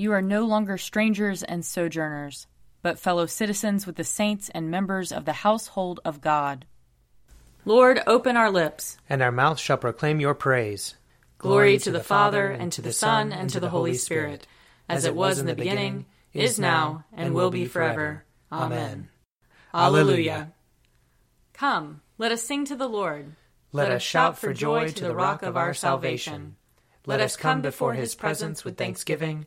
You are no longer strangers and sojourners, but fellow citizens with the saints and members of the household of God. Lord, open our lips, and our mouth shall proclaim your praise. Glory to the Father, and to the Son, and to the Holy Spirit, as it was in the beginning, is now, and will be forever. Amen. Alleluia. Come, let us sing to the Lord. Let us shout for joy to the rock of our salvation. Let us come before his presence with thanksgiving,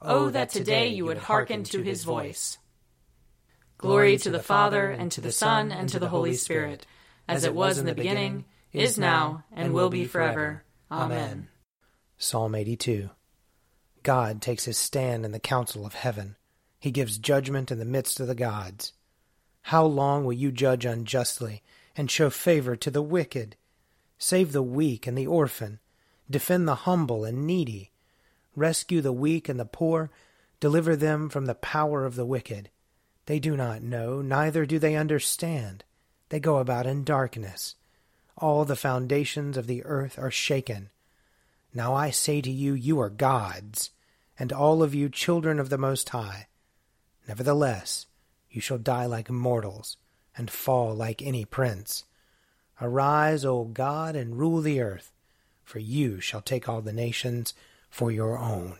Oh, oh, that today you would hearken to his voice. Glory to the Father, and to the Son, and to the Holy Spirit, as it was in the beginning, is now, and will be forever. Amen. Psalm 82 God takes his stand in the council of heaven. He gives judgment in the midst of the gods. How long will you judge unjustly and show favor to the wicked? Save the weak and the orphan. Defend the humble and needy. Rescue the weak and the poor. Deliver them from the power of the wicked. They do not know, neither do they understand. They go about in darkness. All the foundations of the earth are shaken. Now I say to you, you are gods, and all of you children of the Most High. Nevertheless, you shall die like mortals, and fall like any prince. Arise, O God, and rule the earth, for you shall take all the nations for your own.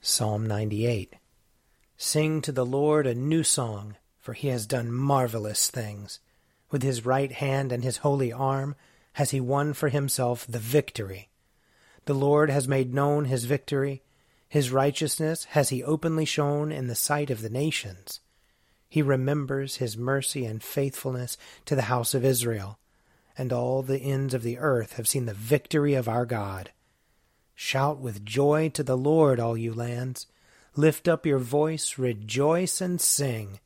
Psalm 98 Sing to the Lord a new song, for he has done marvelous things. With his right hand and his holy arm has he won for himself the victory. The Lord has made known his victory. His righteousness has he openly shown in the sight of the nations. He remembers his mercy and faithfulness to the house of Israel and all the ends of the earth have seen the victory of our God. Shout with joy to the Lord, all you lands. Lift up your voice, rejoice, and sing.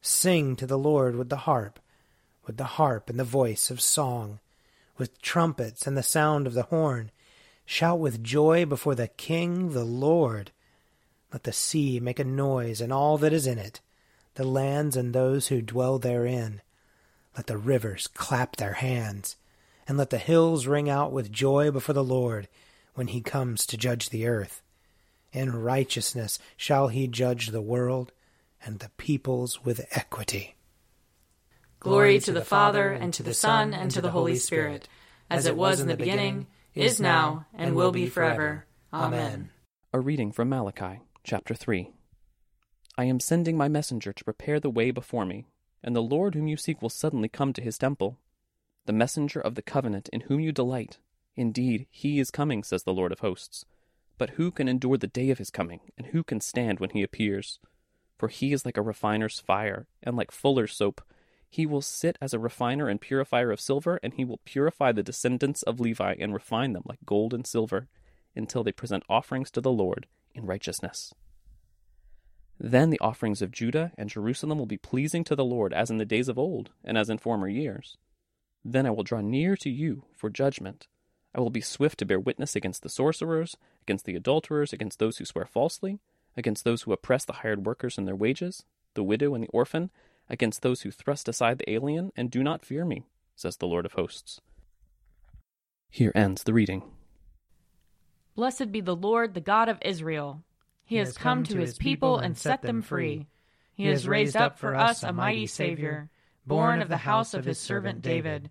Sing to the Lord with the harp, with the harp and the voice of song, with trumpets and the sound of the horn. Shout with joy before the King, the Lord. Let the sea make a noise and all that is in it, the lands and those who dwell therein. Let the rivers clap their hands, and let the hills ring out with joy before the Lord when he comes to judge the earth. In righteousness shall he judge the world and the peoples with equity. Glory to the Father, and to the Son, and to the Holy Spirit, as it was in the beginning, is now, and will be forever. Amen. A reading from Malachi, chapter 3. I am sending my messenger to prepare the way before me and the Lord whom you seek will suddenly come to his temple. The messenger of the covenant in whom you delight. Indeed, he is coming, says the Lord of hosts. But who can endure the day of his coming, and who can stand when he appears? For he is like a refiner's fire, and like fuller's soap. He will sit as a refiner and purifier of silver, and he will purify the descendants of Levi and refine them like gold and silver, until they present offerings to the Lord in righteousness. Then the offerings of Judah and Jerusalem will be pleasing to the Lord as in the days of old, and as in former years. Then I will draw near to you for judgment. I will be swift to bear witness against the sorcerers, against the adulterers, against those who swear falsely, against those who oppress the hired workers in their wages, the widow and the orphan, against those who thrust aside the alien and do not fear me, says the Lord of hosts. Here ends the reading. Blessed be the Lord, the God of Israel. He has come to his people and set them free. He has raised up for us a mighty Savior, born of the house of his servant David.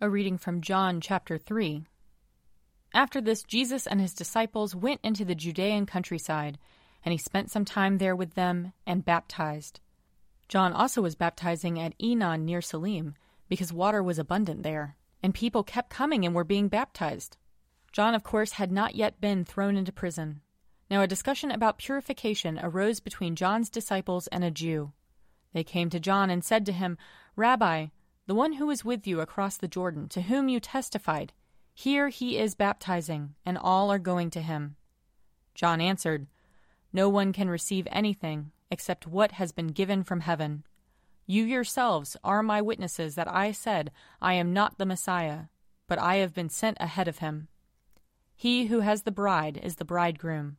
A reading from John chapter 3. After this, Jesus and his disciples went into the Judean countryside, and he spent some time there with them and baptized. John also was baptizing at Aenon near Salim, because water was abundant there, and people kept coming and were being baptized. John, of course, had not yet been thrown into prison. Now a discussion about purification arose between John's disciples and a Jew. They came to John and said to him, Rabbi, the one who is with you across the Jordan, to whom you testified, here he is baptizing, and all are going to him. John answered, No one can receive anything except what has been given from heaven. You yourselves are my witnesses that I said, I am not the Messiah, but I have been sent ahead of him. He who has the bride is the bridegroom.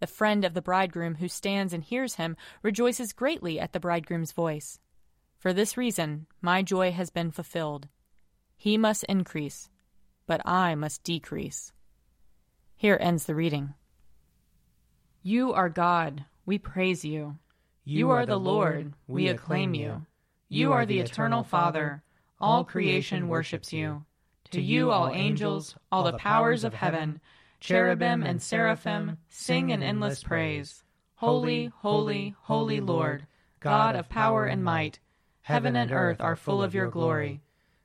The friend of the bridegroom who stands and hears him rejoices greatly at the bridegroom's voice. For this reason, my joy has been fulfilled. He must increase, but I must decrease. Here ends the reading. You are God, we praise you. You are the Lord, we acclaim you. You are the eternal Father, all creation worships you. To you, all angels, all the powers of heaven, cherubim and seraphim, sing an endless praise. Holy, holy, holy Lord, God of power and might, heaven and earth are full of your glory.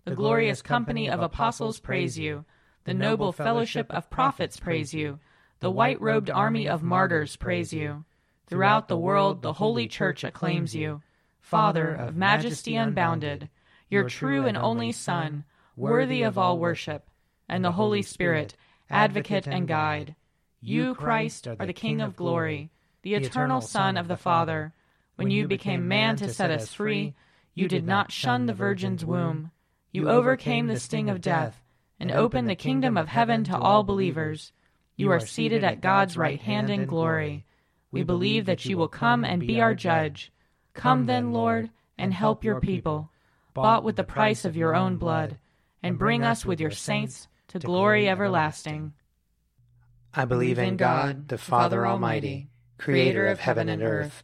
The glorious company of apostles praise you. The noble fellowship of prophets praise you. The white robed army of martyrs praise you. Throughout the world, the Holy Church acclaims you, Father of majesty unbounded, your true and only Son, worthy of all worship, and the Holy Spirit, advocate and guide. You, Christ, are the King of glory, the eternal Son of the Father. When you became man to set us free, you did not shun the Virgin's womb. You overcame the sting of death and opened the kingdom of heaven to all believers. You are seated at God's right hand in glory. We believe that you will come and be our judge. Come then, Lord, and help your people, bought with the price of your own blood, and bring us with your saints to glory everlasting. I believe in God, the Father Almighty, creator of heaven and earth.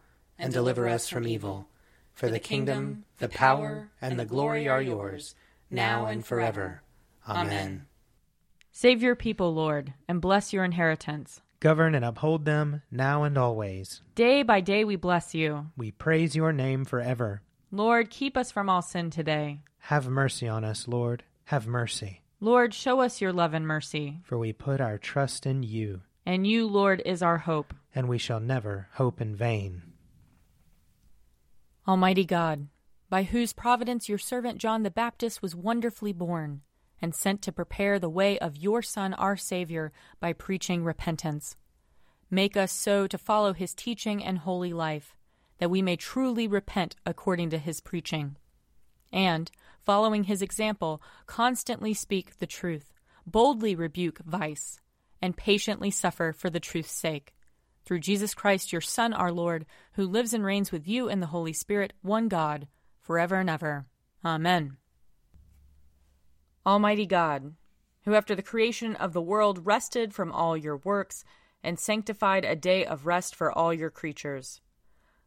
and deliver us from evil. For the kingdom, the power, and the glory are yours, now and forever. Amen. Save your people, Lord, and bless your inheritance. Govern and uphold them now and always. Day by day we bless you. We praise your name forever. Lord, keep us from all sin today. Have mercy on us, Lord. Have mercy. Lord, show us your love and mercy. For we put our trust in you. And you, Lord, is our hope. And we shall never hope in vain. Almighty God, by whose providence your servant John the Baptist was wonderfully born and sent to prepare the way of your Son, our Savior, by preaching repentance. Make us so to follow his teaching and holy life, that we may truly repent according to his preaching. And, following his example, constantly speak the truth, boldly rebuke vice, and patiently suffer for the truth's sake. Through Jesus Christ, your Son, our Lord, who lives and reigns with you in the Holy Spirit, one God, forever and ever. Amen. Almighty God, who after the creation of the world rested from all your works and sanctified a day of rest for all your creatures,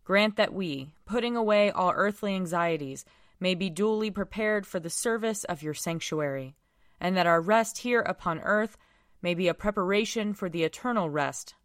grant that we, putting away all earthly anxieties may be duly prepared for the service of your sanctuary, and that our rest here upon earth may be a preparation for the eternal rest